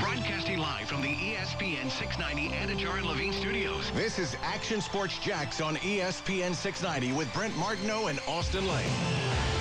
Broadcasting live from the ESPN 690 Anajar and Levine studios. This is Action Sports Jax on ESPN 690 with Brent Martineau and Austin Lane.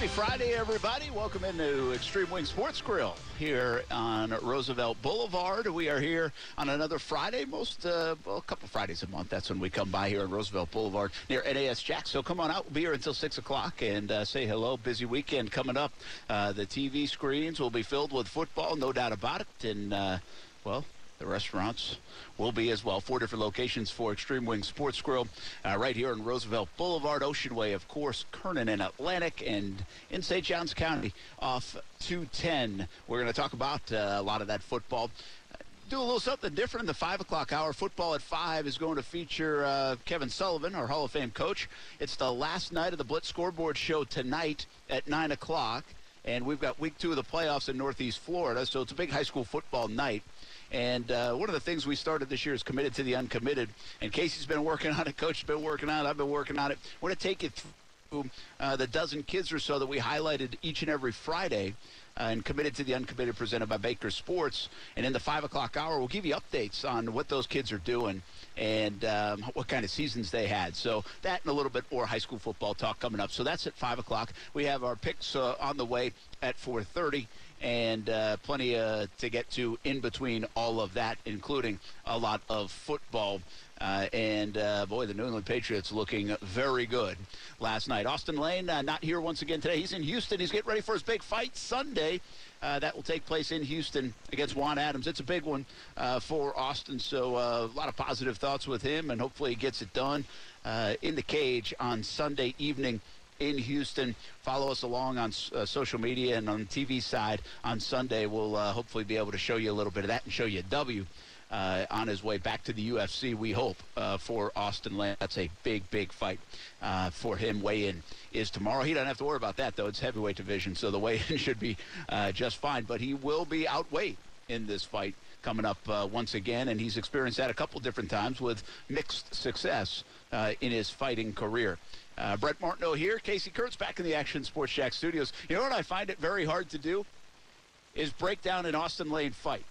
Happy Friday, everybody. Welcome into Extreme Wing Sports Grill here on Roosevelt Boulevard. We are here on another Friday, most, uh, well, a couple Fridays a month. That's when we come by here on Roosevelt Boulevard near NAS Jack. So come on out. We'll be here until 6 o'clock and uh, say hello. Busy weekend coming up. Uh, the TV screens will be filled with football, no doubt about it. And, uh, well, the restaurants will be as well. Four different locations for Extreme Wing Sports Grill uh, right here on Roosevelt Boulevard, Ocean Way, of course, Kernan and Atlantic, and in St. Johns County off 210. We're going to talk about uh, a lot of that football. Do a little something different in the 5 o'clock hour. Football at 5 is going to feature uh, Kevin Sullivan, our Hall of Fame coach. It's the last night of the Blitz Scoreboard Show tonight at 9 o'clock. And we've got week two of the playoffs in Northeast Florida, so it's a big high school football night. And uh, one of the things we started this year is committed to the uncommitted. And Casey's been working on it. Coach's been working on it. I've been working on it. We're going to take it through uh, the dozen kids or so that we highlighted each and every Friday. Uh, and committed to the uncommitted presented by Baker Sports. And in the five o'clock hour, we'll give you updates on what those kids are doing and um, what kind of seasons they had. So that and a little bit more high school football talk coming up. So that's at five o'clock. We have our picks uh, on the way at 4:30 and uh, plenty uh, to get to in between all of that, including a lot of football. Uh, and uh, boy, the New England Patriots looking very good last night. Austin Lane uh, not here once again today. He's in Houston. He's getting ready for his big fight Sunday. Uh, that will take place in Houston against Juan Adams. It's a big one uh, for Austin, so uh, a lot of positive thoughts with him, and hopefully he gets it done in the cage on Sunday evening in Houston. Follow us along on uh, social media and on TV side on Sunday. We'll uh, hopefully be able to show you a little bit of that and show you W. Uh, on his way back to the UFC, we hope, uh, for Austin Lane. That's a big, big fight uh, for him. Weigh-in is tomorrow. He doesn't have to worry about that, though. It's heavyweight division, so the weigh-in should be uh, just fine. But he will be outweighed in this fight coming up uh, once again, and he's experienced that a couple different times with mixed success uh, in his fighting career. Uh, Brent Martineau here, Casey Kurtz back in the Action Sports Shack studios. You know what I find it very hard to do is break down an Austin Lane fight.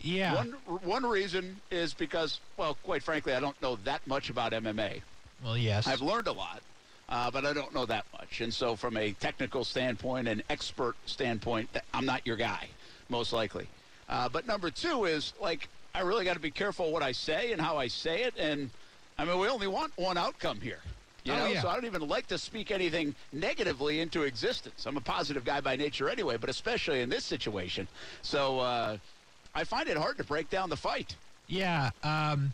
Yeah. One one reason is because, well, quite frankly, I don't know that much about MMA. Well, yes. I've learned a lot, uh, but I don't know that much. And so, from a technical standpoint and expert standpoint, I'm not your guy, most likely. Uh, but number two is like I really got to be careful what I say and how I say it. And I mean, we only want one outcome here. You Oh, know, yeah. so I don't even like to speak anything negatively into existence. I'm a positive guy by nature anyway, but especially in this situation. So uh, I find it hard to break down the fight. Yeah. Um,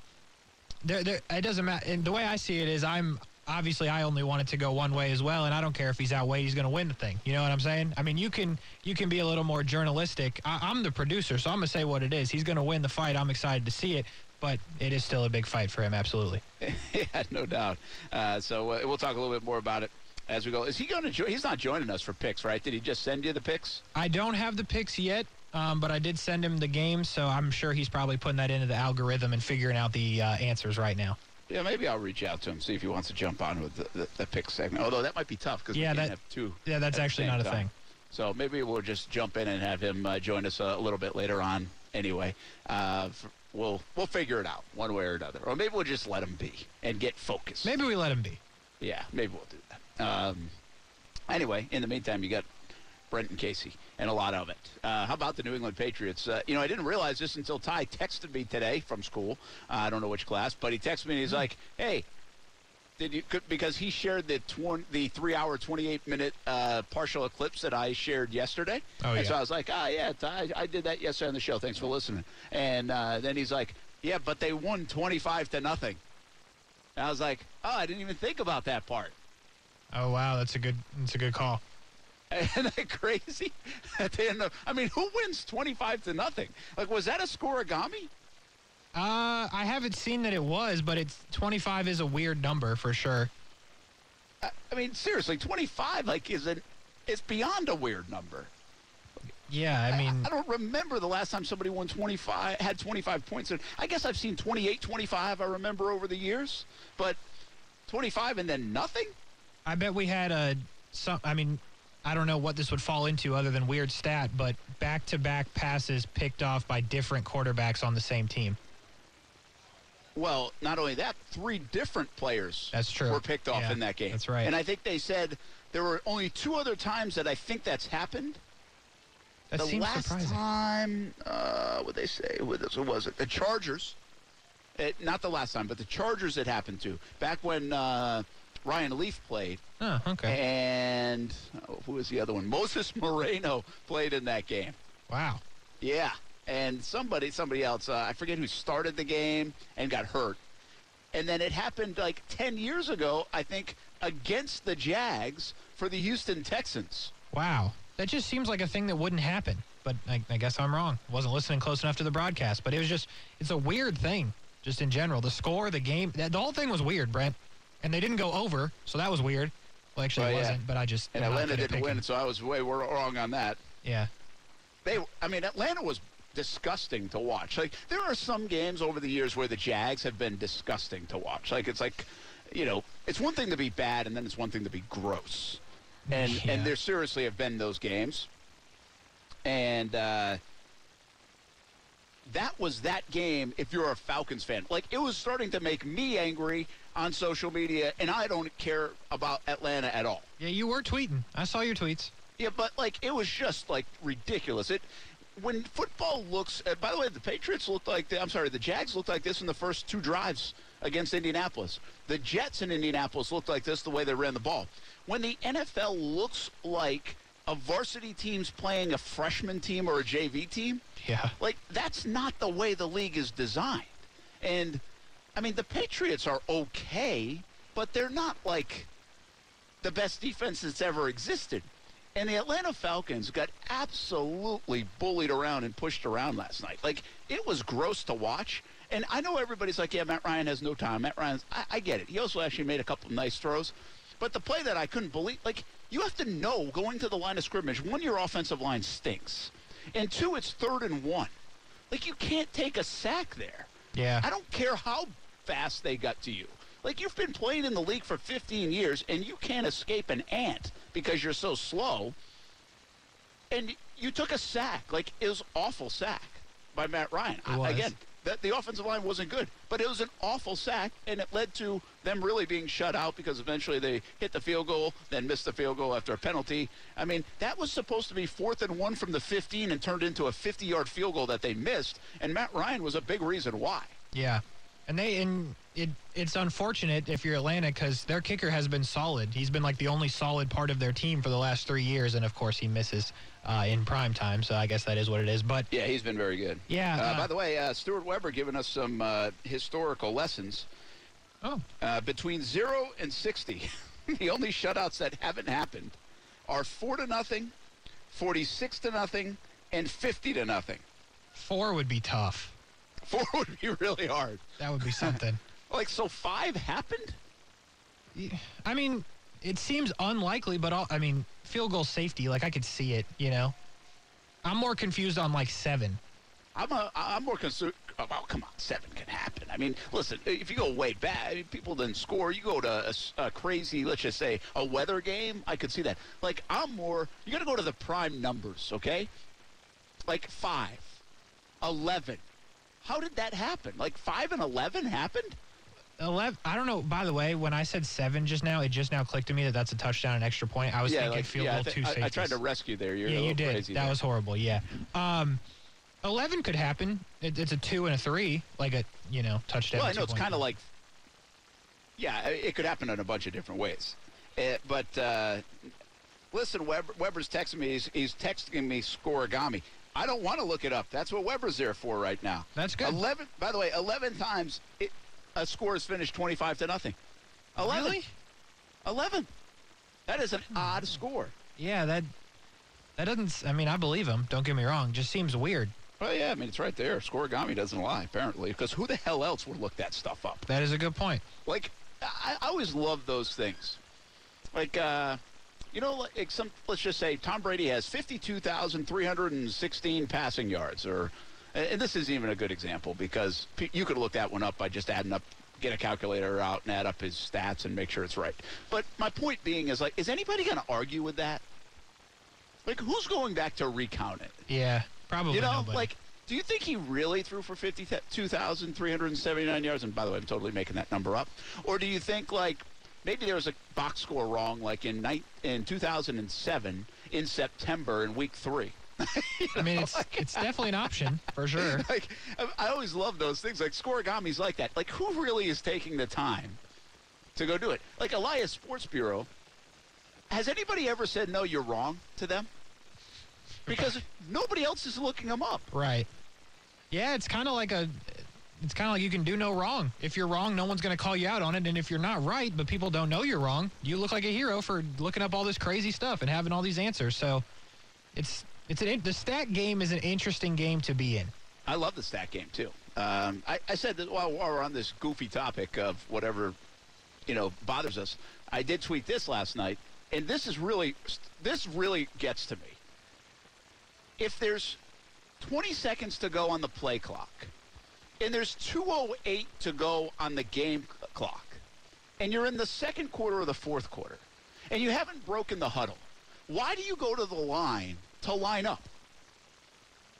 there, there, it doesn't matter. And the way I see it is, I'm obviously I only want it to go one way as well, and I don't care if he's outweighed. He's going to win the thing. You know what I'm saying? I mean, you can you can be a little more journalistic. I, I'm the producer, so I'm going to say what it is. He's going to win the fight. I'm excited to see it, but it is still a big fight for him. Absolutely. yeah, no doubt. Uh, so uh, we'll talk a little bit more about it as we go. Is he going to join? He's not joining us for picks, right? Did he just send you the picks? I don't have the picks yet, um, but I did send him the game, so I'm sure he's probably putting that into the algorithm and figuring out the uh, answers right now. Yeah, maybe I'll reach out to him see if he wants to jump on with the, the, the pick segment. Although that might be tough because Yeah, we that- have two. Yeah, that's actually not a time. thing. So maybe we'll just jump in and have him uh, join us a, little bit later on. Anyway, uh, we'll we'll figure it out one way or another, or maybe we'll just let him be and get focused. Maybe we let him be. Yeah, maybe we'll do that. Um, anyway, in the meantime, you got Brent and Casey and a lot of it. Uh, how about the New England Patriots? Uh, you know, I didn't realize this until Ty texted me today from school. Uh, I don't know which class, but he texted me and he's like, "Hey." Did you could, because he shared the tw- the three hour twenty eight minute uh, partial eclipse that I shared yesterday? Oh, And so. I was like, ah, yeah, Ty, I did that yesterday on the show. Thanks for listening. And uh, then he's like, yeah, but they won twenty five to nothing. And I was like, oh, I didn't even think about that part. Oh wow, that's a good that's a good call. Isn't that crazy? At the end of, I mean, who wins 25 to nothing? Like, was that a scorigami? Uh, I haven't seen that it was, but it's 25 is a weird number for sure. I, I mean, seriously, 25, like, is an, it's beyond a weird number. Yeah, I mean, I, don't remember the last time somebody won 25, had 25 points. I guess I've seen 28, 25, I remember over the years, but 25 and then nothing? I bet we had a some. I mean, I don't know what this would fall into other than weird stat, but back to back passes picked off by different quarterbacks on the same team. Well, not only that, three different players That's true. were picked off Yeah, in that game. that's right. And I think they said there were only two other times that I think that's happened. That the seems last surprising. time, uh, what they say, what was it? Was it the Chargers? It, not the last time, but the Chargers it happened to back when uh, Ryan Leaf played, Oh, okay. and oh, who was the other one? Moses Moreno played in that game. Wow. Yeah, and somebody, somebody else, uh, I forget who started the game and got hurt, and then it happened like ten years ago, I think, against the Jags for the Houston Texans. Wow. That just seems like a thing that wouldn't happen. But I, I guess I'm wrong. Wasn't listening close enough to the broadcast. But it was just, it's a weird thing, just in general. The score, the game, that, the whole thing was weird, Brent. And they didn't go over, so that was weird. Well, actually, Oh, it yeah. wasn't, but I just. And Atlanta didn't win, so I was way wrong on that. Yeah. They, I mean, Atlanta was disgusting to watch. Like there are some games over the years where the Jags have been disgusting to watch. Like it's like, you know, it's one thing to be bad, and then it's one thing to be gross. And Yeah. and there seriously have been those games. And uh, that was that game. If you're a Falcons fan, like it was starting to make me angry on social media, and I don't care about Atlanta at all. Yeah, you were tweeting. I saw your tweets. Yeah, but like it was just like ridiculous. It when football looks. Uh, by the way, the Patriots looked like. The, I'm sorry, the Jags looked like this in the first two drives against Indianapolis. The Jets in Indianapolis looked like this the way they ran the ball. When the NFL looks like a varsity team's playing a freshman team or a JV team, Yeah. like that's not the way the league is designed. And I mean, the Patriots are okay, but they're not like the best defense that's ever existed. And the Atlanta Falcons got absolutely bullied around and pushed around last night. Like it was gross to watch. And I know everybody's like, "Yeah, Matt Ryan has no time." Matt Ryan, I, I get it. He also actually made a couple of nice throws, but the play that I couldn't believe, like you have to know going to the line of scrimmage, one, your offensive line stinks, and two, it's third and one. Like you can't take a sack there. Yeah. I don't care how fast they got to you. Like you've been playing in the league for 15 years and you can't escape an ant because you're so slow. And you took a sack. Like it was awful sack by Matt Ryan. I- again, the, the offensive line wasn't good, but it was an awful sack, and it led to them really being shut out because eventually they hit the field goal, then missed the field goal after a penalty. I mean, that was supposed to be fourth and one from the 15 and turned into a 50-yard field goal that they missed, and Matt Ryan was a big reason why. Yeah, and they and it it's unfortunate if you're Atlanta because their kicker has been solid. He's been like the only solid part of their team for the last three years, and of course he misses uh, in prime time. So I guess that is what it is. But Yeah, he's been very good. Yeah, Uh, uh, by the way, uh, Stuart Weber giving us some uh, historical lessons. oh, Uh, between zero and sixty, the only shutouts that haven't happened are four to nothing, forty-six to nothing, and fifty to nothing. four would be tough. Four would be really hard. That would be something. Like so, five happened. I mean, it seems unlikely, but all, I mean, field goal safety, like I could see it. You know, I'm more confused on like seven. I'm a, I'm more concerned. Oh, well, come on, seven can happen. I mean, listen, if you go way back, I mean, people didn't score. You go to a crazy, let's just say, a weather game. I could see that. Like, I'm more. You got to go to the prime numbers, okay? Like five, eleven. How did that happen? Like five and eleven happened? 11 I don't know. By the way, when I said seven just now, it just now clicked to me that that's a touchdown and extra point. I was thinking like, field yeah, I goal thi- two I, safeties. I tried to rescue there. You're yeah, you did. crazy. that there. was horrible. Yeah. Um, 11 could happen. It, it's a two and a three, like a you know touchdown. Well, I know it's kind of like, yeah, it could happen in a bunch of different ways. Uh, but uh, listen, Weber, Weber's texting me. He's, he's texting me scorigami. I don't want to look it up. That's what Weber's there for right now. That's good. Eleven. By the way, eleven times it, a score is finished twenty-five to nothing. Eleven. Really? Eleven. That is an odd score. Yeah, that that doesn't. I mean, I believe him. Don't get me wrong. Just seems weird. Well, yeah, I mean it's right there. Scorigami doesn't lie apparently, because who the hell else would look that stuff up? That is a good point. like I, I always love those things. Like uh, you know, like some let's just say Tom Brady has fifty-two thousand three hundred and sixteen passing yards, or and this isn't even a good example because you could look that one up by just adding up, get a calculator out and add up his stats and make sure it's right. But my point being is like, is anybody going to argue with that? Like, who's going back to recount it? Yeah, probably You know, nobody. like, do you think he really threw for 52,379 yards? And by the way, I'm totally making that number up. Or do you think, like, maybe there was a box score wrong, like in, night, in 2007 in September in week three? I mean, it's it's definitely an option for sure. like, I, I always love those things. Like, scorigami's like that. Like, who really is taking the time to go do it? Like, Elias Sports Bureau, has anybody ever said, no, you're wrong to them? Because nobody else is looking them up. Right. Yeah, it's kind of like a. It's kind of like you can do no wrong. If you're wrong, no one's going to call you out on it. And if you're not right, but people don't know you're wrong, you look like a hero for looking up all this crazy stuff and having all these answers. So, it's it's an the stat game is an interesting game to be in. I love the stat game too. Um, I, I said that while, while we're on this goofy topic of whatever you know bothers us, I did tweet this last night, and this is really this really gets to me. If there's 20 seconds to go on the play clock, and there's 2:08 to go on the game clock, and you're in the second quarter or the fourth quarter, and you haven't broken the huddle, why do you go to the line to line up?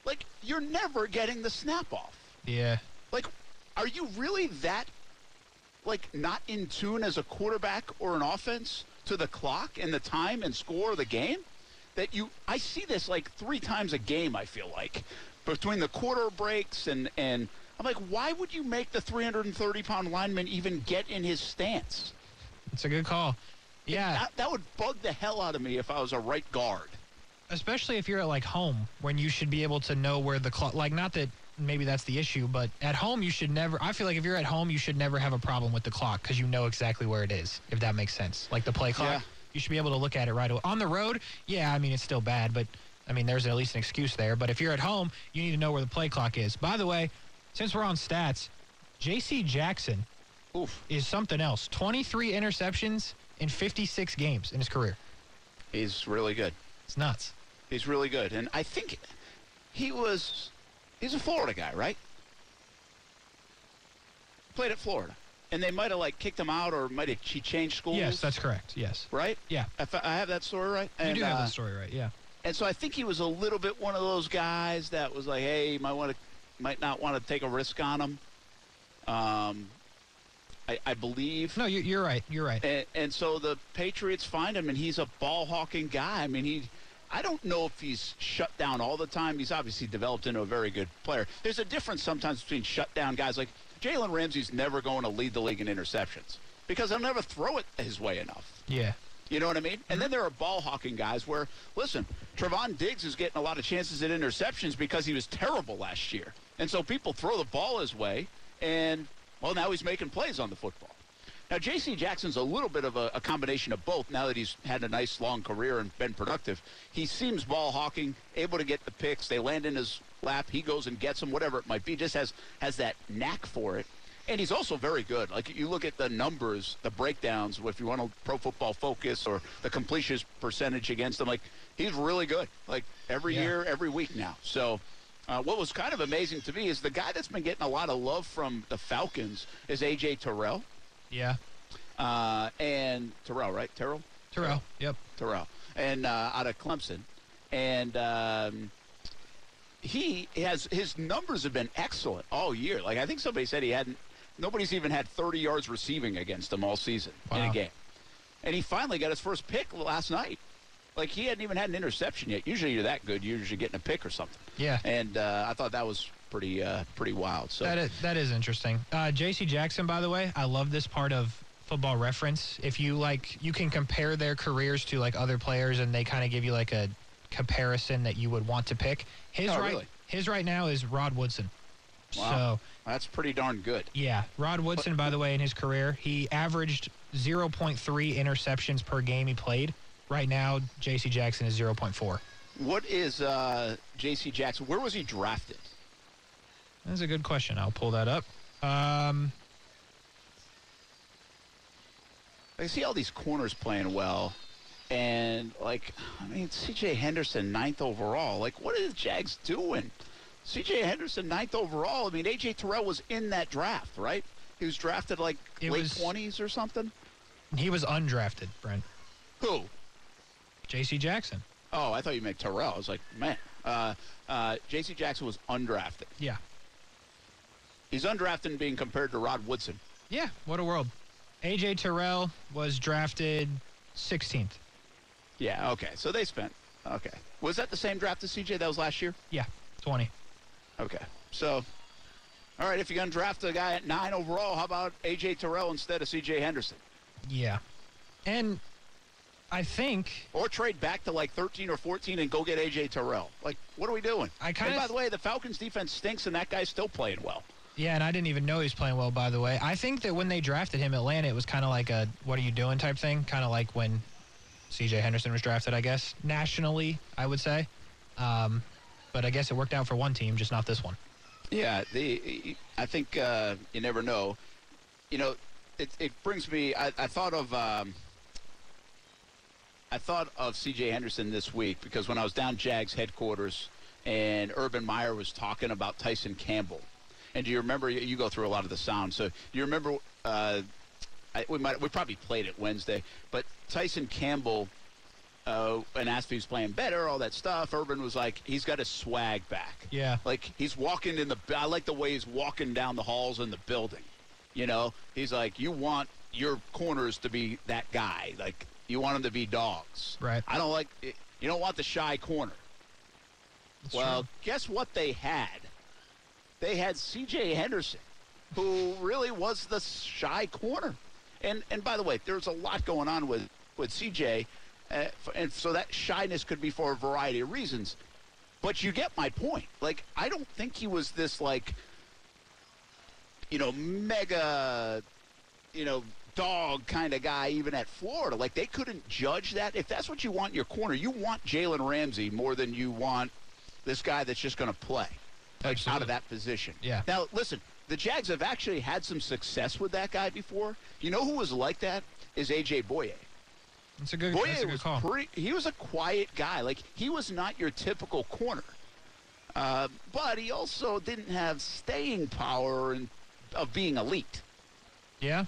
Like you're never getting the snap off. Yeah. Like, are you really that, like, not in tune as a quarterback or an offense to the clock and the time and score of the game? That you, I see this like three times a game. I feel like between the quarter breaks and and I'm like, why would you make the 330 pound lineman even get in his stance? It's a good call. Yeah. That, that would bug the hell out of me if I was a right guard. especially if you're at like home when you should be able to know where the clock like not that maybe that's the issue but at home you should never i feel like if you're at home you should never have a problem with the clock because you know exactly where it is if that makes sense like the play clock Yeah. you should be able to look at it right away on the road yeah i mean it's still bad but i mean there's at least an excuse there but if you're at home you need to know where the play clock is by the way since we're on stats jc jackson Oof. is something else 23 interceptions in 56 games in his career He's really good. it's nuts He's really good. And I think he was, he's a Florida guy, right? Played at Florida. And they might have, like, kicked him out or might have he changed schools. yes that's correct yes Right? yeah If I I have that story right? you do have uh, the story right yeah And so I think he was a little bit one of those guys that was like, hey, you might want to, might not want to take a risk on him. Um, I, I believe. No, you're, you're right. You're right. And, and so the Patriots find him, and he's a ball hawking guy. I mean, he. I don't know if he's shut down all the time. He's obviously developed into a very good player. There's a difference sometimes between shut down guys like Jalen Ramsey's never going to lead the league in interceptions because he'll never throw it his way enough. Yeah. You know what I mean? And then there are ball hawking guys where, listen, Trevon Diggs is getting a lot of chances at interceptions because he was terrible last year. And so people throw the ball his way, and, well, now he's making plays on the football. Now, J.C. Jackson's a little bit of a, a combination of both now that he's had a nice long career and been productive. He seems ball hawking, able to get the picks. They land in his lap. He goes and gets them, whatever it might be. Just has, has that knack for it. And he's also very good. Like you look at the numbers, the breakdowns, if you want to pro football focus or the completion percentage against them, like he's really good. Like every Yeah. year, every week now. So uh, what was kind of amazing to me is the guy that's been getting a lot of love from the Falcons is AJ Terrell. Yeah. Uh, and Terrell, right? Terrell? Terrell. Yep. Terrell. And uh, out of Clemson. And um, he has his numbers have been excellent all year. Like I think somebody said he hadn't nobody's even had 30 yards receiving against him all season in a Wow. game. And he finally got his first pick last night. Like he hadn't even had an interception yet. Usually you're that good, you're usually getting a pick or something. Yeah. And uh, I thought that was pretty uh, pretty wild. So That is, that is interesting. Uh, J.C. Jackson, by the way, I love this part of Football Reference. If you like, you can compare their careers to like other players, and they kind of give you like a comparison that you would want to pick. His Oh, right, really? his right now is Rod Woodson. Wow. So that's pretty darn good. yeah, Rod Woodson, by the way, in his career, he averaged 0.3 interceptions per game he played. Right now, J.C. Jackson is 0.4. What is uh, J.C. Jackson? Where was he drafted? That's a good question. I'll pull that up. Um, I see all these corners playing well, and like, I mean, C.J. Henderson ninth overall. Like, what are the Jags doing? C.J. Henderson ninth overall. I mean, A.J. Terrell was in that draft, right? He was drafted like It late was- twenties or something. he was undrafted, Brent. Who? J.C. Jackson. Oh, I thought you meant Terrell. I was like, man, uh, uh, J.C. Jackson was undrafted. Yeah. He's undrafted and being compared to Rod Woodson. Yeah. What a world. AJ Terrell was drafted 16th. Yeah. Okay. So they spent. Okay. Was that the same draft as CJ that was last year? Yeah. 20. Okay. So, all right. If you're going to draft a guy at nine overall, how about AJ Terrell instead of CJ Henderson? Yeah. And I think Or trade back to like 13 or 14 and go get AJ Terrell. Like, what are we doing? I kinda and by the way, the Falcons defense stinks, and that guy's still playing well. Yeah, and I didn't even know he was playing well, by the way. I think that when they drafted him, Atlanta, it was kind of like a "What are you doing?" type thing, kind of like when C.J. Henderson was drafted. I guess nationally, I would say, um, but I guess it worked out for one team, just not this one. Yeah, the I think uh, you never know. You know, it, it brings me. I, I thought of um, I thought of C.J. Henderson this week because when I was down Jags headquarters and Urban Meyer was talking about Tyson Campbell, and do you remember? You go through a lot of the sound, so do you remember? Uh, I, we might we probably played it Wednesday, but Tyson Campbell. Uh, and asked if he was playing better, all that stuff. Urban was like, he's got his swag back. Yeah. Like he's walking in the. I like the way he's walking down the halls in the building. You know, he's like, you want your corners to be that guy. Like you want them to be dogs. Right. I don't like. You don't want the shy corner. That's well, true. guess what they had? They had C.J. Henderson, who really was the shy corner. And and by the way, there's a lot going on with with C.J. Uh, and so that shyness could be for a variety of reasons. But you get my point. Like I don't think he was this like you know mega you know dog kind of guy even at Florida. Like they couldn't judge that. If that's what you want in your corner, you want Jalen Ramsey more than you want this guy that's just going to play like, out of that position. Yeah. Now listen, the Jags have actually had some success with that guy before. You know who was like that is AJ Bouye. It's a good, Bouye that's a good was call. pretty. He was a quiet guy. Like he was not your typical corner, uh, but he also didn't have staying power and of being elite. yeah.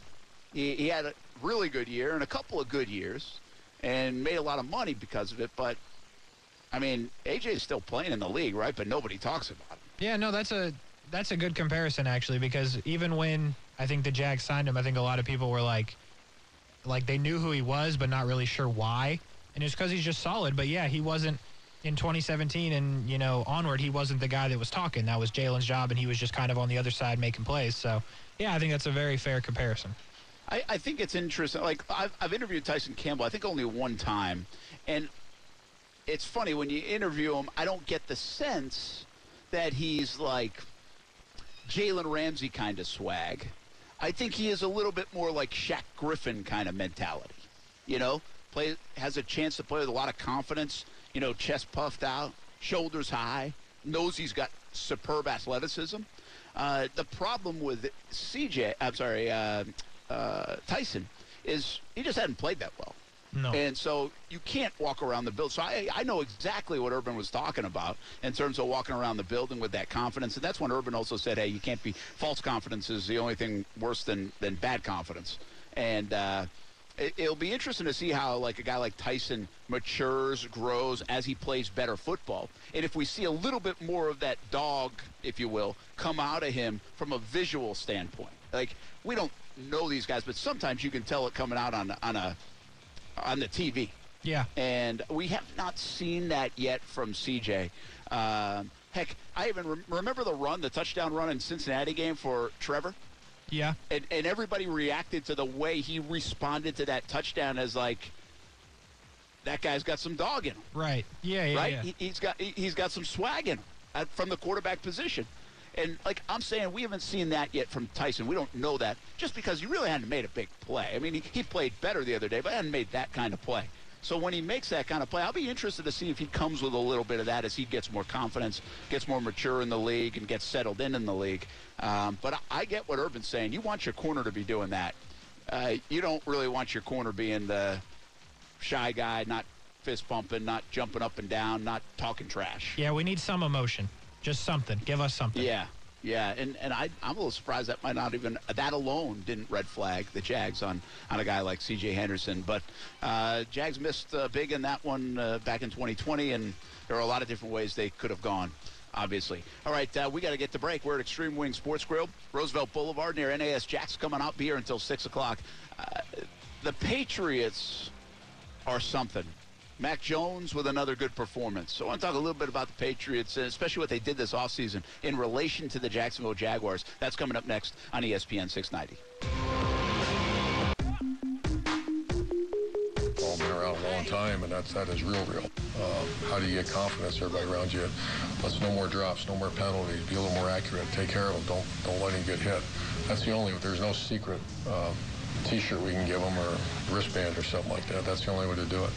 He, he had a really good year and a couple of good years, and made a lot of money because of it. But I mean, AJ is still playing in the league, right? But nobody talks about him. Yeah, no, that's a that's a good comparison actually because even when I think the Jags signed him, I think a lot of people were like, like they knew who he was, but not really sure why. And it's because he's just solid. But yeah, he wasn't in 2017 and you know onward. He wasn't the guy that was talking. That was Jalen's job, and he was just kind of on the other side making plays. So yeah, I think that's a very fair comparison. I, I think it's interesting. Like I've, I've interviewed Tyson Campbell, I think only one time, and it's funny when you interview him. I don't get the sense that he's like Jalen Ramsey kind of swag. I think he is a little bit more like Shaq Griffin kind of mentality. You know, play has a chance to play with a lot of confidence. You know, chest puffed out, shoulders high, knows he's got superb athleticism. Uh, the problem with CJ, I'm sorry, uh, uh, Tyson, is he just hadn't played that well. No. And so you can't walk around the building. So I, I know exactly what Urban was talking about in terms of walking around the building with that confidence. And that's when Urban also said, hey, you can't be, false confidence is the only thing worse than, than bad confidence. And uh, it, it'll be interesting to see how like a guy like Tyson matures, grows as he plays better football. And if we see a little bit more of that dog, if you will, come out of him from a visual standpoint. Like we don't know these guys, but sometimes you can tell it coming out on on a on the TV. Yeah. And we have not seen that yet from CJ. Um, heck, I even rem- remember the run, the touchdown run in Cincinnati game for Trevor. Yeah. And, and everybody reacted to the way he responded to that touchdown as like, that guy's got some dog in him, Right. Yeah. Yeah. right? yeah. He, he's got he, he's got some swag in him uh, from the quarterback position. And like I'm saying, we haven't seen that yet from Tyson. We don't know that just because he really hadn't made a big play. I mean, he, he played better the other day, but hadn't made that kind of play. So when he makes that kind of play, I'll be interested to see if he comes with a little bit of that as he gets more confidence, gets more mature in the league, and gets settled in in the league. Um, but I, I get what Urban's saying. You want your corner to be doing that. Uh, you don't really want your corner being the shy guy, not fist pumping, not jumping up and down, not talking trash. Yeah. We need some emotion. Just something. Give us something. Yeah. Yeah, and, and I, I'm a little surprised that might not even that alone didn't red flag the Jags on, on a guy like C.J. Henderson. But uh, Jags missed uh, big in that one uh, back in 2020, and there are a lot of different ways they could have gone. Obviously. All right, uh, we got to get to break. We're at Extreme Wing Sports Grill, Roosevelt Boulevard near NAS. Jack's coming out. Here until six o'clock. Uh, the Patriots are something. Mac Jones with another good performance. So I want to talk a little bit about the Patriots, and especially what they did this offseason in relation to the Jacksonville Jaguars. That's coming up next on ESPN 690. All been around a long time, and that's that is real, real. Um, how do you get confidence? Everybody around you. Let's no more drops, no more penalties. Be a little more accurate. Take care of them. Don't don't let him get hit. That's the only. There's no secret uh, T-shirt we can give them or wristband or something like that. That's the only way to do it.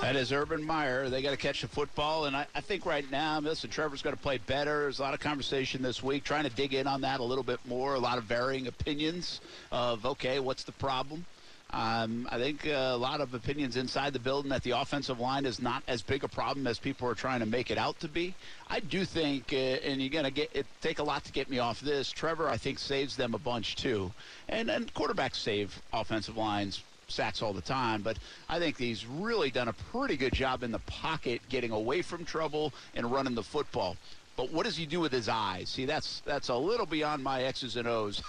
That is Urban Meyer. They got to catch the football, and I, I think right now, listen, Trevor's going to play better. There's a lot of conversation this week, trying to dig in on that a little bit more. A lot of varying opinions of okay, what's the problem? Um, I think uh, a lot of opinions inside the building that the offensive line is not as big a problem as people are trying to make it out to be. I do think, uh, and you're going to get it take a lot to get me off this. Trevor, I think, saves them a bunch too, and and quarterbacks save offensive lines sacks all the time, but I think he's really done a pretty good job in the pocket, getting away from trouble and running the football. But what does he do with his eyes? See, that's that's a little beyond my X's and O's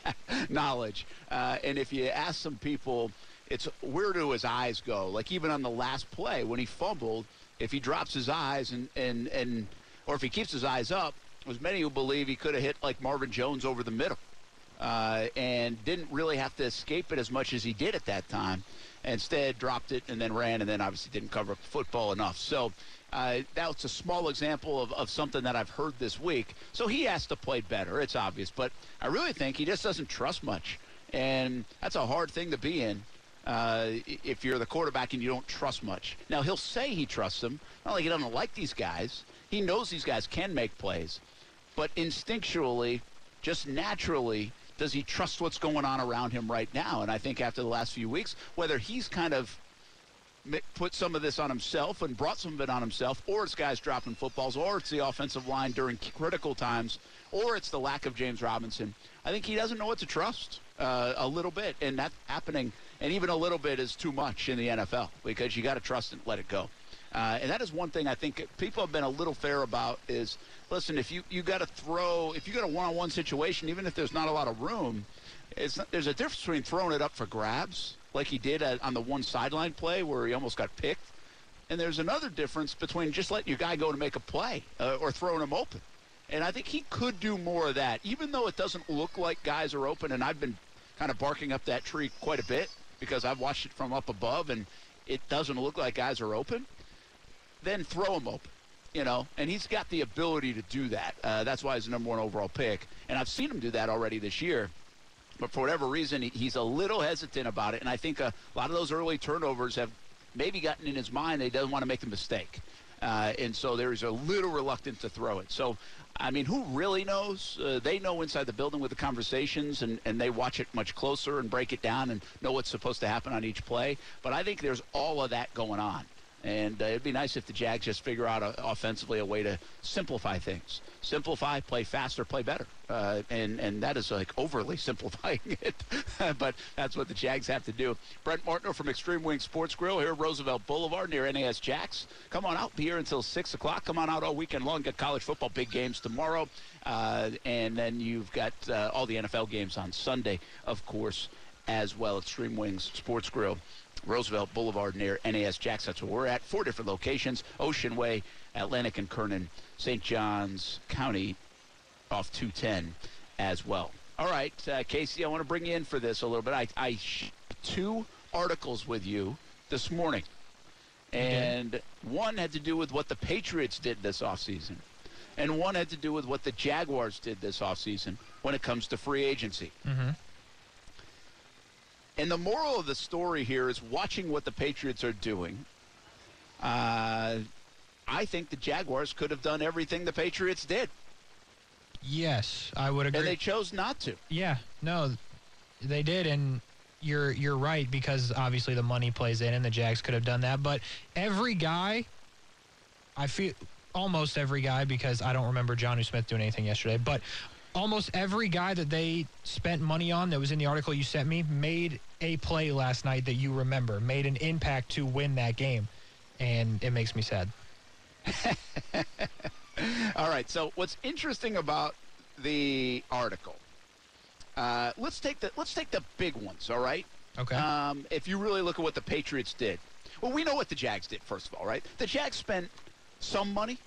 knowledge. Uh, and if you ask some people, it's where do his eyes go? Like even on the last play when he fumbled, if he drops his eyes and and and or if he keeps his eyes up, there's many who believe he could have hit like Marvin Jones over the middle uh, and didn't really have to escape it as much as he did at that time. Instead, dropped it and then ran, and then obviously didn't cover the football enough. So uh, that's a small example of, of something that I've heard this week. So he has to play better. It's obvious, but I really think he just doesn't trust much, and that's a hard thing to be in. Uh, if you're the quarterback and you don't trust much. Now, he'll say he trusts them. Not like he doesn't like these guys. He knows these guys can make plays. But instinctually, just naturally, does he trust what's going on around him right now? And I think after the last few weeks, whether he's kind of put some of this on himself and brought some of it on himself, or it's guys dropping footballs, or it's the offensive line during critical times, or it's the lack of James Robinson. I think he doesn't know what to trust uh, a little bit, and that's happening. And even a little bit is too much in the NFL because you got to trust and let it go. Uh, and that is one thing I think people have been a little fair about is, listen, if you, you got to throw, if you got a one-on-one situation, even if there's not a lot of room, not, there's a difference between throwing it up for grabs, like he did at, on the one sideline play where he almost got picked, and there's another difference between just letting your guy go to make a play uh, or throwing him open. And I think he could do more of that, even though it doesn't look like guys are open. And I've been kind of barking up that tree quite a bit because I've watched it from up above, and it doesn't look like guys are open then throw him open. You know, and he's got the ability to do that. Uh, that's why he's the number one overall pick. And I've seen him do that already this year. But for whatever reason, he, he's a little hesitant about it. And I think a lot of those early turnovers have maybe gotten in his mind that he doesn't want to make a mistake. Uh, and so there's a little reluctant to throw it. So, I mean, who really knows? Uh, they know inside the building with the conversations, and, and they watch it much closer and break it down and know what's supposed to happen on each play. But I think there's all of that going on. And uh, it'd be nice if the Jags just figure out a, offensively a way to simplify things. Simplify, play faster, play better. Uh, and, and that is like overly simplifying it. but that's what the Jags have to do. Brent Martineau from Extreme Wing Sports Grill here, Roosevelt Boulevard near NAS Jax. Come on out. Be here until 6 o'clock. Come on out all weekend long. Get college football big games tomorrow. Uh, and then you've got uh, all the NFL games on Sunday, of course, as well. Extreme Wings Sports Grill Roosevelt Boulevard near NAS Jax. That's where we're at. Four different locations Ocean Way, Atlantic and Kernan, St. Johns County off 210 as well. All right, uh, Casey, I want to bring you in for this a little bit. I, I two articles with you this morning. And one had to do with what the Patriots did this offseason. And one had to do with what the Jaguars did this offseason when it comes to free agency. Mm-hmm. And the moral of the story here is watching what the Patriots are doing. Uh, I think the Jaguars could have done everything the Patriots did. Yes, I would agree. And they chose not to. Yeah, no, they did, and you're you're right because obviously the money plays in, and the Jags could have done that. But every guy, I feel almost every guy because I don't remember Jonnu Smith doing anything yesterday, but almost every guy that they spent money on that was in the article you sent me made a play last night that you remember, made an impact to win that game. And it makes me sad. All right. So what's interesting about the article? Uh, let's take the let's take the big ones. All right. Okay. Um, if you really look at what the Patriots did, well, we know what the Jags did. First of all, right? The Jags spent some money,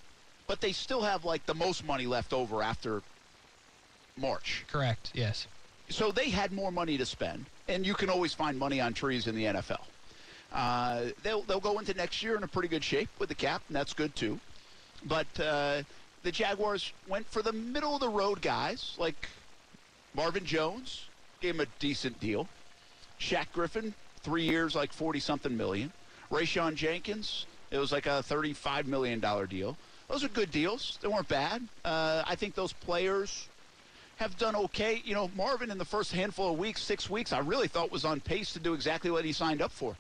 but they still have like the most money left over after March. Correct. Yes. So they had more money to spend, and you can always find money on trees in the NFL. Uh, they'll they'll go into next year in a pretty good shape with the cap, and that's good too. But uh, the Jaguars went for the middle of the road guys like Marvin Jones, gave him a decent deal. Shaq Griffin, three years, like forty something million. Rayshawn Jenkins, it was like a thirty-five million dollar deal. Those are good deals. They weren't bad. Uh, I think those players have done okay. You know, Marvin in the first handful of weeks, six weeks, I really thought was on pace to do exactly what he signed up for.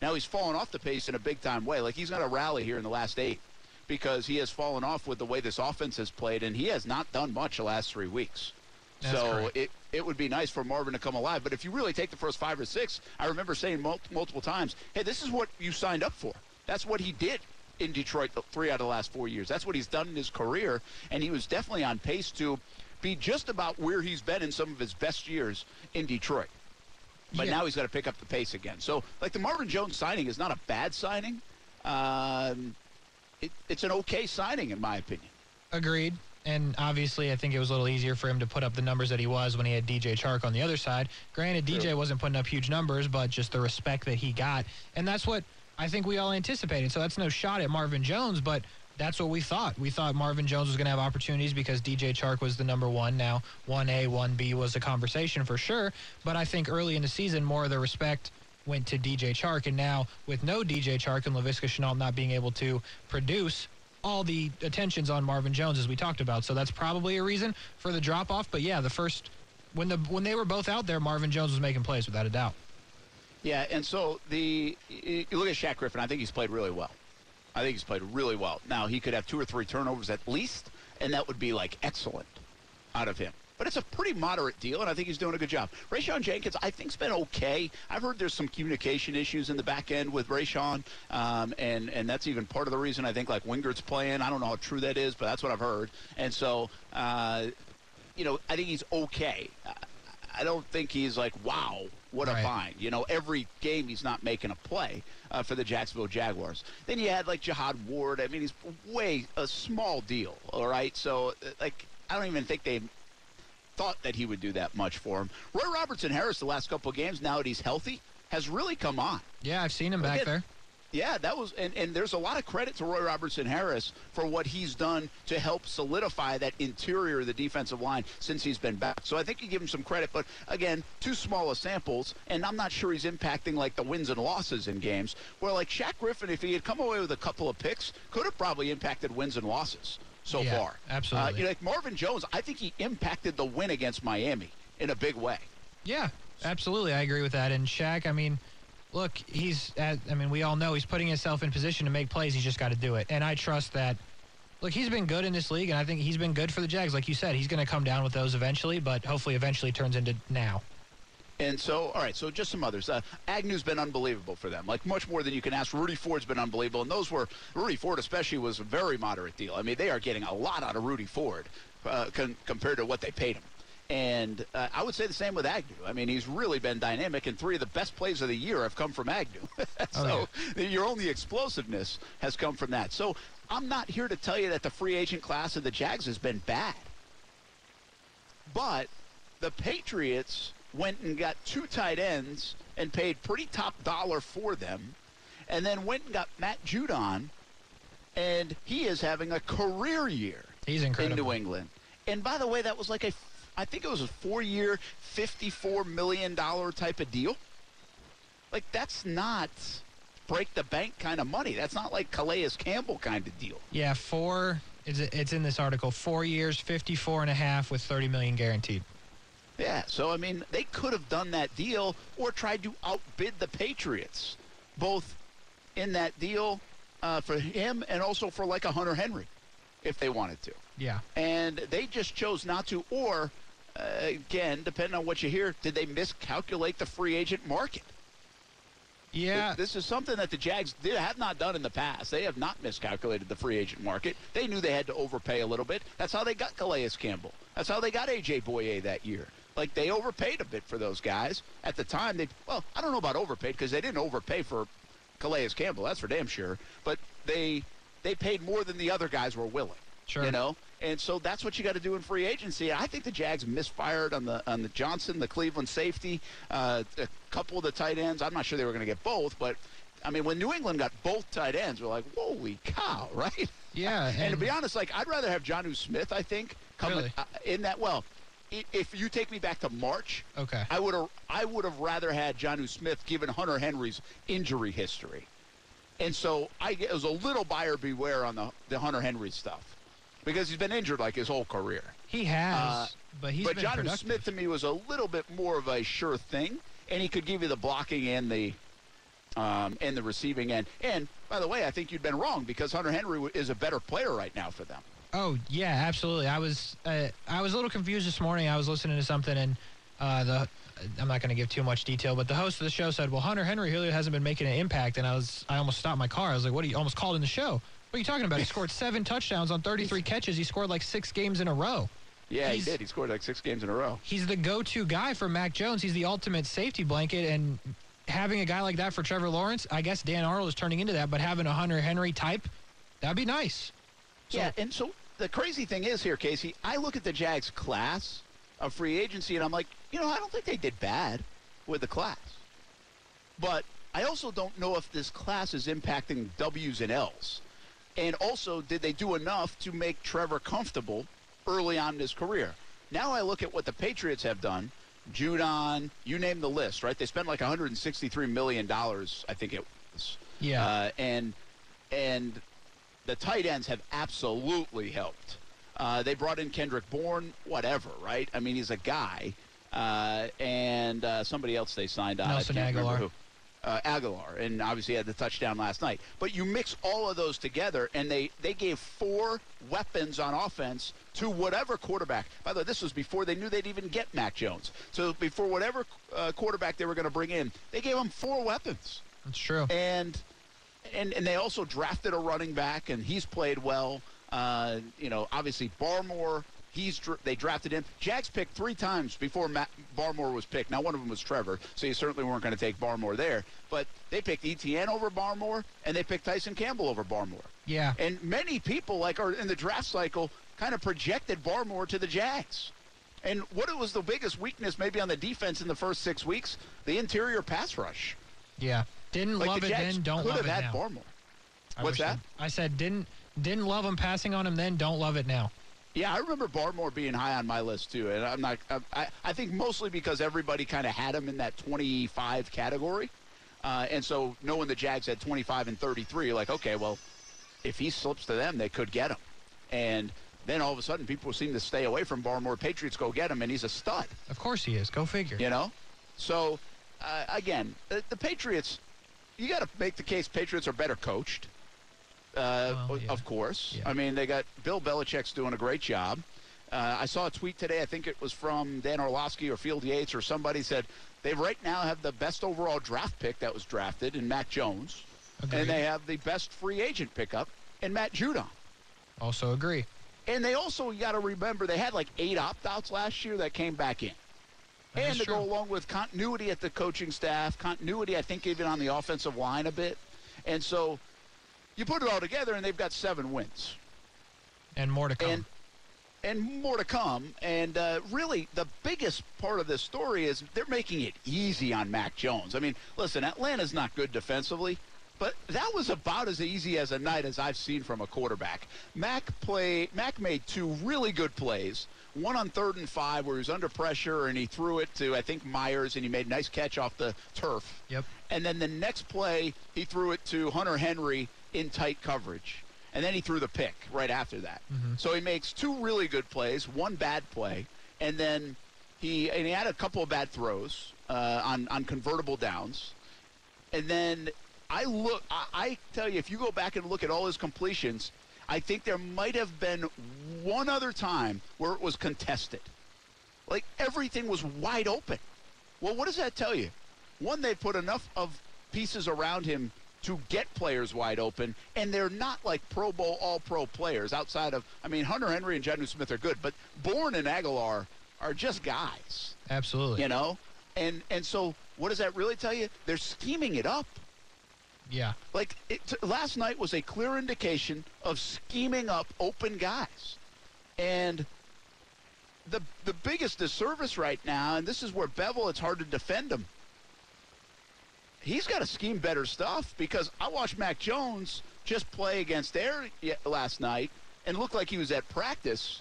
Now he's fallen off the pace in a big time way. Like he's got a rally here in the last eight because he has fallen off with the way this offense has played, and he has not done much the last three weeks. That's so correct. it, it would be nice for Marvin to come alive. But if you really take the first five or six, I remember saying mul- multiple times, hey, this is what you signed up for. That's what he did in Detroit the three out of the last four years. That's what he's done in his career, and he was definitely on pace to be just about where he's been in some of his best years in Detroit. But Yeah. now he's got to pick up the pace again. So, like the Marvin Jones signing is not a bad signing. Um, it, it's an okay signing, in my opinion. Agreed. And obviously, I think it was a little easier for him to put up the numbers that he was when he had DJ Chark on the other side. Granted, DJ wasn't putting up huge numbers, but just the respect that he got. And that's what I think we all anticipated. So that's no shot at Marvin Jones, but that's what we thought. We thought Marvin Jones was going to have opportunities because DJ Chark was the number one. Now, 1A, 1B was a conversation for sure. But I think early in the season, more of the respect went to DJ Chark. And now, with no DJ Chark and Laviska Shenault not being able to produce, all the attention's on Marvin Jones as we talked about. So that's probably a reason for the drop off. But yeah, the first when the when they were both out there, Marvin Jones was making plays without a doubt. Yeah, and so the you look at Shaq Griffin. I think he's played really well. I think he's played really well. Now he could have two or three turnovers at least, and that would be like excellent out of him. But it's a pretty moderate deal, and I think he's doing a good job. Rayshawn Jenkins, I think's been okay. I've heard there's some communication issues in the back end with Rayshawn, um, and and that's even part of the reason I think like Wingard's playing. I don't know how true that is, but that's what I've heard. And so, uh, you know, I think he's okay. I don't think he's like, wow, what a find. You know, every game he's not making a play uh, for the Jacksonville Jaguars. Then you had like Jihad Ward. I mean, he's way a small deal. All right, so uh, like I don't even think they thought that he would do that much for him. Roy Robertson Harris, the last couple of games, now that he's healthy, has really come on. Yeah, I've seen him back there. Yeah, that was, and, and there's a lot of credit to Roy Robertson Harris for what he's done to help solidify that interior of the defensive line since he's been back. So I think you give him some credit, but again, too small of samples, and I'm not sure he's impacting like the wins and losses in games. Where like Shaq Griffin, if he had come away with a couple of picks, could have probably impacted wins and losses so Yeah, far. absolutely. Uh, you know, like Marvin Jones, I think he impacted the win against Miami in a big way. Yeah, absolutely. I agree with that. And Shaq, I mean, look, he's at, I mean, we all know he's putting himself in position to make plays. He's just got to do it. And I trust that. Look, he's been good in this league, and I think he's been good for the Jags. Like you said, he's going to come down with those eventually, but hopefully, eventually turns into now. And so, all right, so just some others. Uh, Agnew's been unbelievable for them, like much more than you can ask. Rudy Ford's been unbelievable, and those were Rudy Ford especially was a very moderate deal. I mean, they are getting a lot out of Rudy Ford uh, con- compared to what they paid him. And uh, I would say the same with Agnew. I mean, he's really been dynamic, and three of the best plays of the year have come from Agnew. so your only explosiveness has come from that. So I'm not here to tell you that the free agent class of the Jags has been bad. But the Patriots went and got two tight ends and paid pretty top dollar for them, and then went and got Matt Judon, and he is having a career year He's incredible. in. New England. And by the way, that was like a, I think it was a four-year, fifty-four million dollar type of deal. Like that's not break the bank kind of money. That's not like Calais Campbell kind of deal. Yeah, four. It's, it's in this article. Four years, 54 and a half with 30 million guaranteed. Yeah, so I mean, they could have done that deal or tried to outbid the Patriots, both in that deal uh, for him and also for like a Hunter Henry. if they wanted to. Yeah. And they just chose not to. Or, again, depending on what you hear, did they miscalculate the free agent market? Yeah. This is something that the Jags did, have not done in the past. They have not miscalculated the free agent market. They knew they had to overpay a little bit. That's how they got Calais Campbell. That's how they got A.J. Bouye that year. Like, they overpaid a bit for those guys. At the time, they, well, I don't know about overpaid because they didn't overpay for Calais Campbell. That's for damn sure. But they they paid more than the other guys were willing. Sure. You know? And so that's what you got to do in free agency. I think the Jags misfired on the on the Johnson, the Cleveland safety, uh, a couple of the tight ends. I'm not sure they were going to get both, but I mean, when New England got both tight ends, we're like, holy cow, right? Yeah, And, to be honest, like I'd rather have Jonnu Smith. I think coming Really? uh, in that. Well, if you take me back to March, Okay. I would have I would have rather had Jonnu Smith given Hunter Henry's injury history. And so I it was a little buyer beware on the the Hunter Henry stuff because he's been injured like his whole career. He has, Uh, but he's but been John productive. Smith to me was a little bit more of a sure thing, and he could give you the blocking and the um, and the receiving end. And by the way, I think you'd been wrong because Hunter Henry is a better player right now for them. Oh yeah, absolutely. I was uh, I was a little confused this morning. I was listening to something and uh, the I'm not going to give too much detail, but the host of the show said, "Well, Hunter Henry really hasn't been making an impact." And I was I almost stopped my car. I was like, "What? Are you almost called in the show? What are you talking about? He scored seven touchdowns on 33 catches. He scored like six games in a row. Yeah, He's- he did. He scored like six games in a row. He's the go-to guy for Mac Jones. He's the ultimate safety blanket, and having a guy like that for Trevor Lawrence, I guess Dan Arnold is turning into that. But having a Hunter Henry type, that'd be nice. yeah, and so the crazy thing is here, Casey, I look at the Jags class of free agency and I'm like, you know, I don't think they did bad with the class. But I also don't know if this class is impacting W's and L's. And also, did they do enough to make Trevor comfortable early on in his career? Now I look at what the Patriots have done. Judon, you name the list, right? They spent like 163 million dollars, I think it was. Yeah. Uh, and and the tight ends have absolutely helped. Uh, they brought in Kendrick Bourne, whatever, right? I mean, he's a guy. Uh, and uh, somebody else they signed on. Nelson I can't remember Agholor. Uh, Agholor, and obviously had the touchdown last night. But you mix all of those together, and they, they gave four weapons on offense to whatever quarterback. By the way, this was before they knew they'd even get Mac Jones. So before whatever uh, quarterback they were going to bring in, they gave him four weapons That's true. and and and they also drafted a running back, and he's played well. Uh, you know, obviously Barmore. He's they drafted him. Jags picked three times before Matt Barmore was picked. Now one of them was Trevor, so you certainly weren't going to take Barmore there. But they picked ETN over Barmore, and they picked Tyson Campbell over Barmore. Yeah. And many people, like are in the draft cycle, kind of projected Barmore to the Jags. And what was the biggest weakness maybe on the defense in the first six weeks? The interior pass rush. Yeah. Didn't Like love the it Jags then, don't love it now. Barmore. I What's that? I said didn't didn't love him passing on him then, don't love it now. Yeah, I remember Barmore being high on my list too, and I'm not. I, I think mostly because everybody kind of had him in that 25 category, uh, and so knowing the Jags had 25 and 33, you're like, okay, well, if he slips to them, they could get him, and then all of a sudden, people seem to stay away from Barmore. Patriots go get him, and he's a stud. Of course he is. Go figure. You know, so uh, again, the, the Patriots. You got to make the case Patriots are better coached. Uh, Well, yeah. Of course. Yeah. I mean, they got Bill Belichick's doing a great job. Uh, I saw a tweet today. I think it was from Dan Orlovsky or Field Yates or somebody said they right now have the best overall draft pick that was drafted in Mac Jones, and they have the best free agent pickup in Matt Judon. Also agree. And they also got to remember they had like eight opt-outs last year that came back in. That and to true. go along with continuity at the coaching staff, continuity, I think, even on the offensive line a bit. And so you put it all together, and they've got seven wins. And more to come. And and more to come. And uh, really, the biggest part of this story is they're making it easy on Mac Jones. I mean, listen, Atlanta's not good defensively, but that was about as easy as a night as I've seen from a quarterback. Mac play. Mac made two really good plays. One on third and five, where he was under pressure, and he threw it to I think Myers, and he made a nice catch off the turf. Yep. And then the next play, he threw it to Hunter Henry in tight coverage. And then he threw the pick right after that. So he makes two really good plays, one bad play, and then he and he had a couple of bad throws uh, on on convertible downs. And then I look, I, I tell you, if you go back and look at all his completions, I think there might have been one other time where it was contested. Like everything was wide open. Well, what does that tell you? One, they put enough of pieces around him to get players wide open, and they're not like Pro Bowl, All Pro players outside of. I mean, Hunter Henry and Jonnu Smith are good, but Bourne and Agholor are just guys. Absolutely. You know, and and so what does that really tell you? They're scheming it up. Yeah. Like it, t- last night was a clear indication of scheming up open guys, and the the biggest disservice right now, and this is where Bevell, it's hard to defend him. He's got to scheme better stuff because I watched Mac Jones just play against Air last night and look like he was at practice.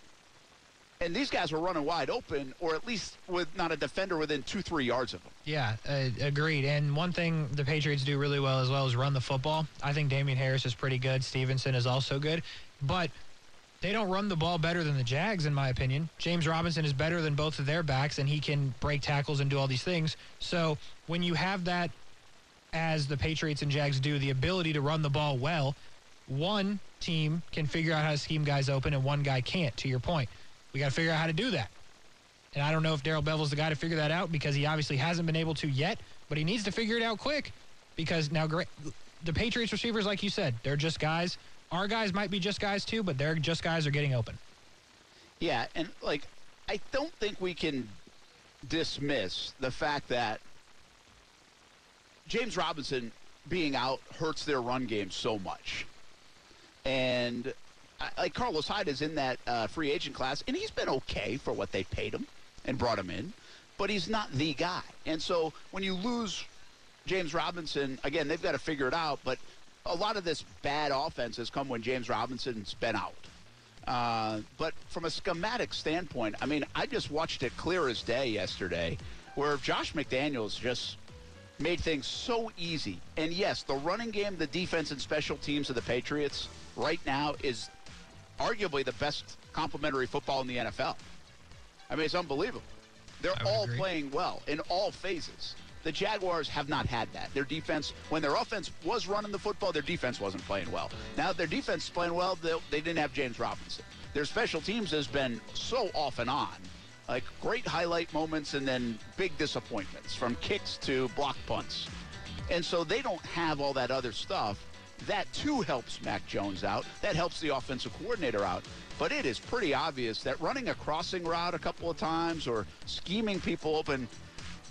And these guys were running wide open, or at least with not a defender within two, three yards of them. Yeah, uh, agreed. And one thing the Patriots do really well as well is run the football. I think Damien Harris is pretty good. Stevenson is also good. But they don't run the ball better than the Jags, in my opinion. James Robinson is better than both of their backs, and he can break tackles and do all these things. So when you have that, as the Patriots and Jags do, the ability to run the ball well, one team can figure out how to scheme guys open, and one guy can't, to your point. We got to figure out how to do that. And I don't know if Darrell Bevell's the guy to figure that out because he obviously hasn't been able to yet, but he needs to figure it out quick because now the Patriots receivers, like you said, they're just guys. Our guys might be just guys too, but they're just guys are getting open. Yeah, and like I don't think we can dismiss the fact that James Robinson being out hurts their run game so much. And like Carlos Hyde is in that uh, free agent class, and he's been okay for what they paid him and brought him in, but he's not the guy. And so when you lose James Robinson, again, they've got to figure it out, but a lot of this bad offense has come when James Robinson's been out. Uh, but from a schematic standpoint, I mean, I just watched it clear as day yesterday, where Josh McDaniels just made things so easy. And yes, the running game, the defense, and special teams of the Patriots right now is arguably the best complementary football in the NFL. I mean, it's unbelievable. They're all agree. playing well in all phases. The Jaguars have not had that. Their defense, when their offense was running the football, their defense wasn't playing well. Now their defense is playing well, they, they didn't have James Robinson. Their special teams has been so off and on. Like great highlight moments and then big disappointments from kicks to block punts. And so they don't have all that other stuff. That too helps Mac Jones out. That helps the offensive coordinator out. But it is pretty obvious that running a crossing route a couple of times or scheming people open,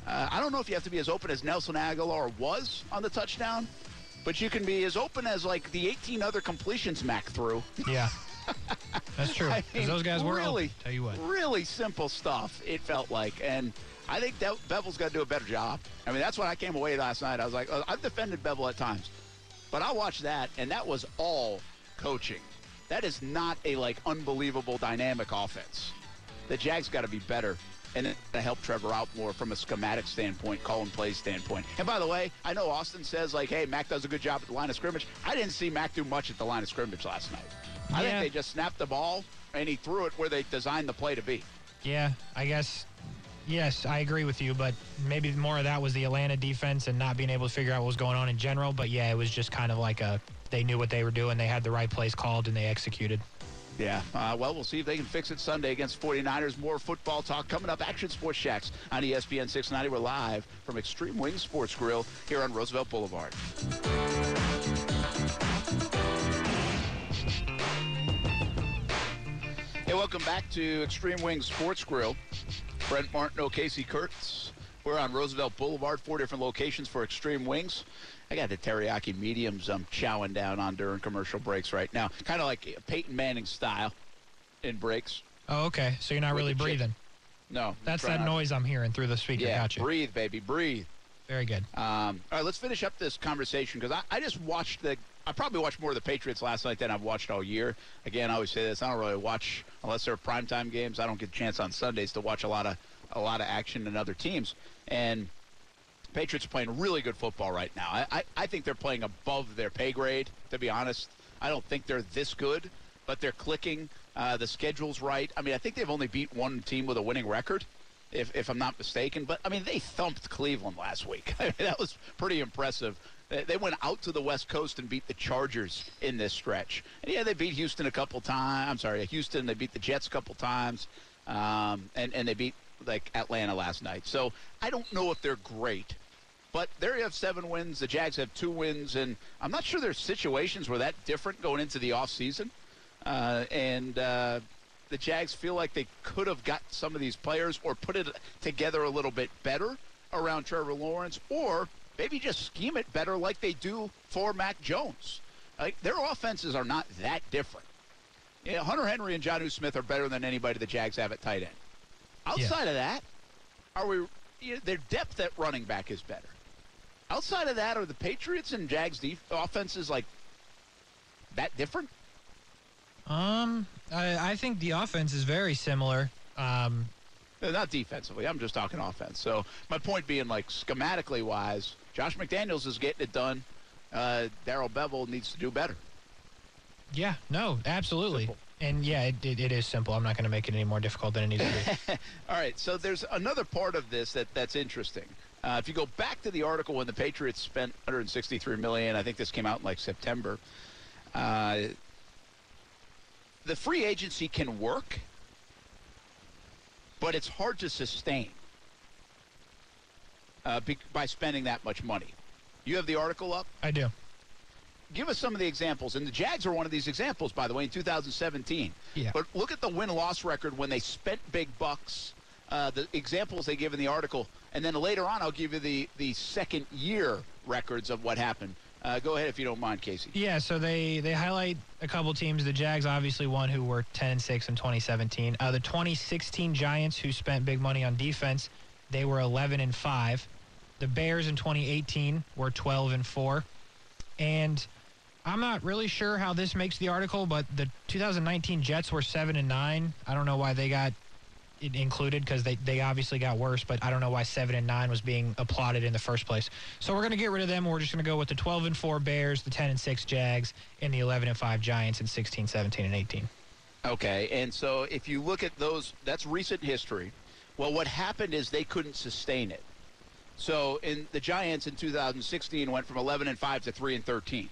uh, I don't know if you have to be as open as Nelson Agholor was on the touchdown, but you can be as open as like the 18 other completions Mac threw. Yeah, that's true. I mean, those guys were really, open, Tell you what. really simple stuff. It felt like, and I think that Bevell's got to do a better job. I mean, that's what I came away last night. I was like, oh, I've defended Bevel at times, but I watched that, and that was all coaching. That is not a like unbelievable dynamic offense. The Jags got to be better. And to help Trevor out more from a schematic standpoint, call and play standpoint. And by the way, I know Austin says like, "Hey, Mac does a good job at the line of scrimmage." I didn't see Mac do much at the line of scrimmage last night. I think they just snapped the ball and he threw it where they designed the play to be. Yeah, I guess. Yes, I agree with you, but maybe more of that was the Atlanta defense and not being able to figure out what was going on in general. But yeah, it was just kind of like a they knew what they were doing, they had the right plays called, and they executed. Yeah. Uh, well, we'll see if they can fix it Sunday against 49ers. More football talk coming up. Action Sports Jax on ESPN 690. We're live from Extreme Wings Sports Grill here on Roosevelt Boulevard. Welcome back to Extreme Wings Sports Grill. Brent Martin, Casey Kurtz. We're on Roosevelt Boulevard, four different locations for Extreme Wings. I got the teriyaki mediums I'm chowing down on during commercial breaks right now. Kind of like Peyton Manning style in breaks. Oh, okay. So you're not really the chip. breathing. No. That's that not- noise I'm hearing through the speaker. Yeah, gotcha. breathe, baby, breathe. Very good. Um, all right, let's finish up this conversation because I, I just watched the. I probably watched more of the Patriots last night than I've watched all year. Again, I always say this: I don't really watch unless they're primetime games. I don't get a chance on Sundays to watch a lot of a lot of action in other teams. And Patriots are playing really good football right now. I, I, I think they're playing above their pay grade. To be honest, I don't think they're this good, but they're clicking. Uh, the schedule's right. I mean, I think they've only beat one team with a winning record if, if I'm not mistaken. But I mean, they thumped Cleveland last week. I mean, that was pretty impressive. They- went out to the West Coast and beat the Chargers in this stretch. And yeah, they beat Houston a couple times. I'm sorry, Houston. They beat the Jets a couple times, um, and and they beat like Atlanta last night. So I don't know if they're great. But they have seven wins. The Jags have two wins, and I'm not sure their situations were that different going into the offseason. Uh, and uh, the Jags feel like they could have got some of these players or put it together a little bit better around Trevor Lawrence, or maybe just scheme it better like they do for Mac Jones. Like their offenses are not that different. Yeah, Hunter Henry and Jonnu Smith are better than anybody the Jags have at tight end. Outside of that, are we? You know, their depth at running back is better. Outside of that, are the Patriots and Jags def- offenses like that different? Um, I, I think the offense is very similar. Um, Uh, Not defensively. I'm just talking offense. So my point being, like schematically wise, Josh McDaniels is getting it done. Uh, Darrell Bevell needs to do better. yeah, no, absolutely. Simple. And yeah, it, it, it is simple. I'm not going to make it any more difficult than it needs to be. All right, so there's another part of this that that's interesting. Uh, if you go back to the article when the Patriots spent 163 million, I think this came out in like September. Uh, the free agency can work, but it's hard to sustain uh, be, by spending that much money. You have the article up I do. give us some of the examples. And the Jags are one of these examples, by the way, in 2017. Yeah. But look at the win loss record when they spent big bucks, uh, the examples they give in the article. And then later on, I'll give you the, the second year records of what happened. Uh, go ahead if you don't mind, Casey. Yeah, so they they highlight a couple teams. The Jags, obviously, one who were 10 and 6 in 2017. Uh, the 2016 Giants, who spent big money on defense, they were 11 and 5. The Bears in 2018 were 12 and 4. And I'm not really sure how this makes the article, but the 2019 Jets were 7 and 9. I don't know why they got included because they, they obviously got worse, but I don't know why 7 and 9 was being applauded in the first place. So we're going to get rid of them. We're just going to go with the 12 and 4 Bears, the 10 and 6 Jags, and the 11 and 5 Giants in 16, 17, and 18. Okay, and so if you look at those, that's recent history. Well, what happened is they couldn't sustain it. So in the Giants in 2016 went from 11 and 5 to 3 and 13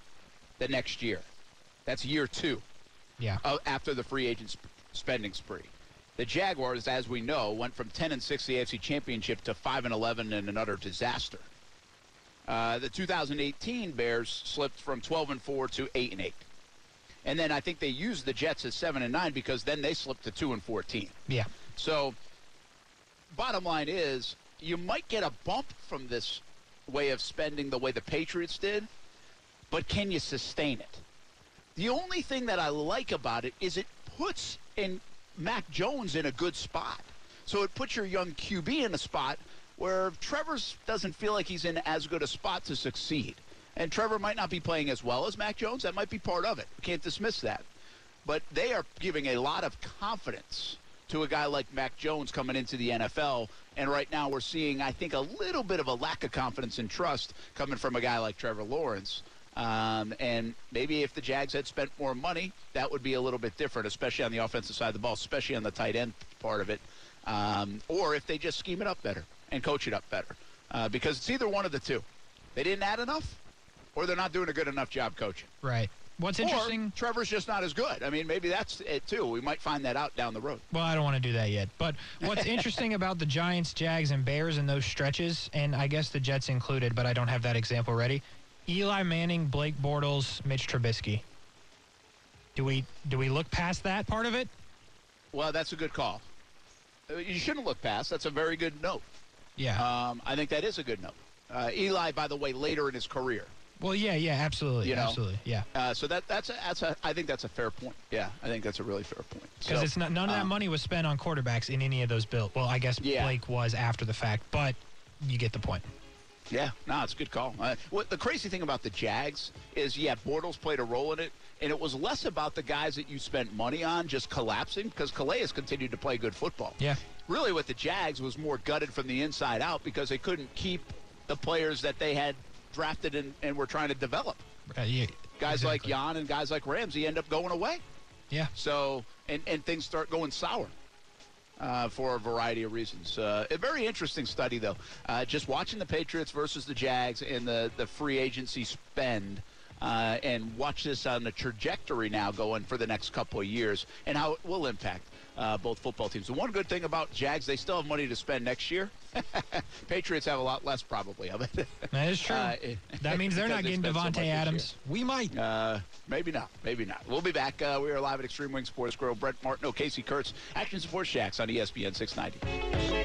the next year. That's year two. Yeah. uh, after the free agent sp- spending spree. The Jaguars, as we know, went from 10 and 6 the AFC Championship to 5 and 11 and another disaster. Uh, the 2018 Bears slipped from 12 and 4 to 8 and 8. And then I think they used the Jets as 7 and 9 because then they slipped to 2 and 14. Yeah. So, bottom line is, you might get a bump from this way of spending the way the Patriots did, but can you sustain it? The only thing that I like about it is it puts in Mac Jones in a good spot. So it puts your young QB in a spot where Trevor doesn't feel like he's in as good a spot to succeed. And Trevor might not be playing as well as Mac Jones. That might be part of it. We can't dismiss that. But they are giving a lot of confidence to a guy like Mac Jones coming into the NFL. And right now we're seeing, I think, a little bit of a lack of confidence and trust coming from a guy like Trevor Lawrence. Um, and maybe if the Jags had spent more money, that would be a little bit different, especially on the offensive side of the ball, especially on the tight end part of it. Um, or if they just scheme it up better and coach it up better. Uh, because it's either one of the two. They didn't add enough, or they're not doing a good enough job coaching. Right. What's Or interesting. Trevor's just not as good. I mean, maybe that's it too. We might find that out down the road. Well, I don't want to do that yet. But what's interesting about the Giants, Jags, and Bears in those stretches, and I guess the Jets included, but I don't have that example ready. Eli Manning, Blake Bortles, Mitch Trubisky. Do we do we look past that part of it? Well, that's a good call. Uh, You shouldn't look past. That's a very good note. Yeah. Um, I think that is a good note. Uh, Eli, by the way, later in his career. well, yeah, yeah, absolutely, you know, absolutely, yeah. Uh, so that that's a, that's a I think that's a fair point. Yeah, I think that's a really fair point. Because So, it's not none of that um, money was spent on quarterbacks in any of those bills. Well, I guess Yeah. Blake was after the fact, but you get the point. Yeah, no, it's a good call. Uh, what the crazy thing about the Jags is, yeah, Bortles played a role in it, and it was less about the guys that you spent money on just collapsing because Calais has continued to play good football. Yeah. Really, what the Jags was more gutted from the inside out because they couldn't keep the players that they had drafted and, and were trying to develop. Uh, yeah, Guys like exactly. Jan and guys like Ramsey end up going away. Yeah. So and and things start going sour. Uh, for a variety of reasons. Uh, a very interesting study, though. Uh, just watching the Patriots versus the Jags and the, the free agency spend. Uh, and watch this on the trajectory now going for the next couple of years and how it will impact uh, both football teams. The one good thing about Jags, they still have money to spend next year. Patriots have a lot less probably of it. That is true. Uh, that means they're not getting Davante so Adams. We might. Uh, maybe not. Maybe not. We'll be back. Uh, we are live at Extreme Wing Sports Grill. Brent Martineau, Casey Kurtz, Action Sports Jax on ESPN 690.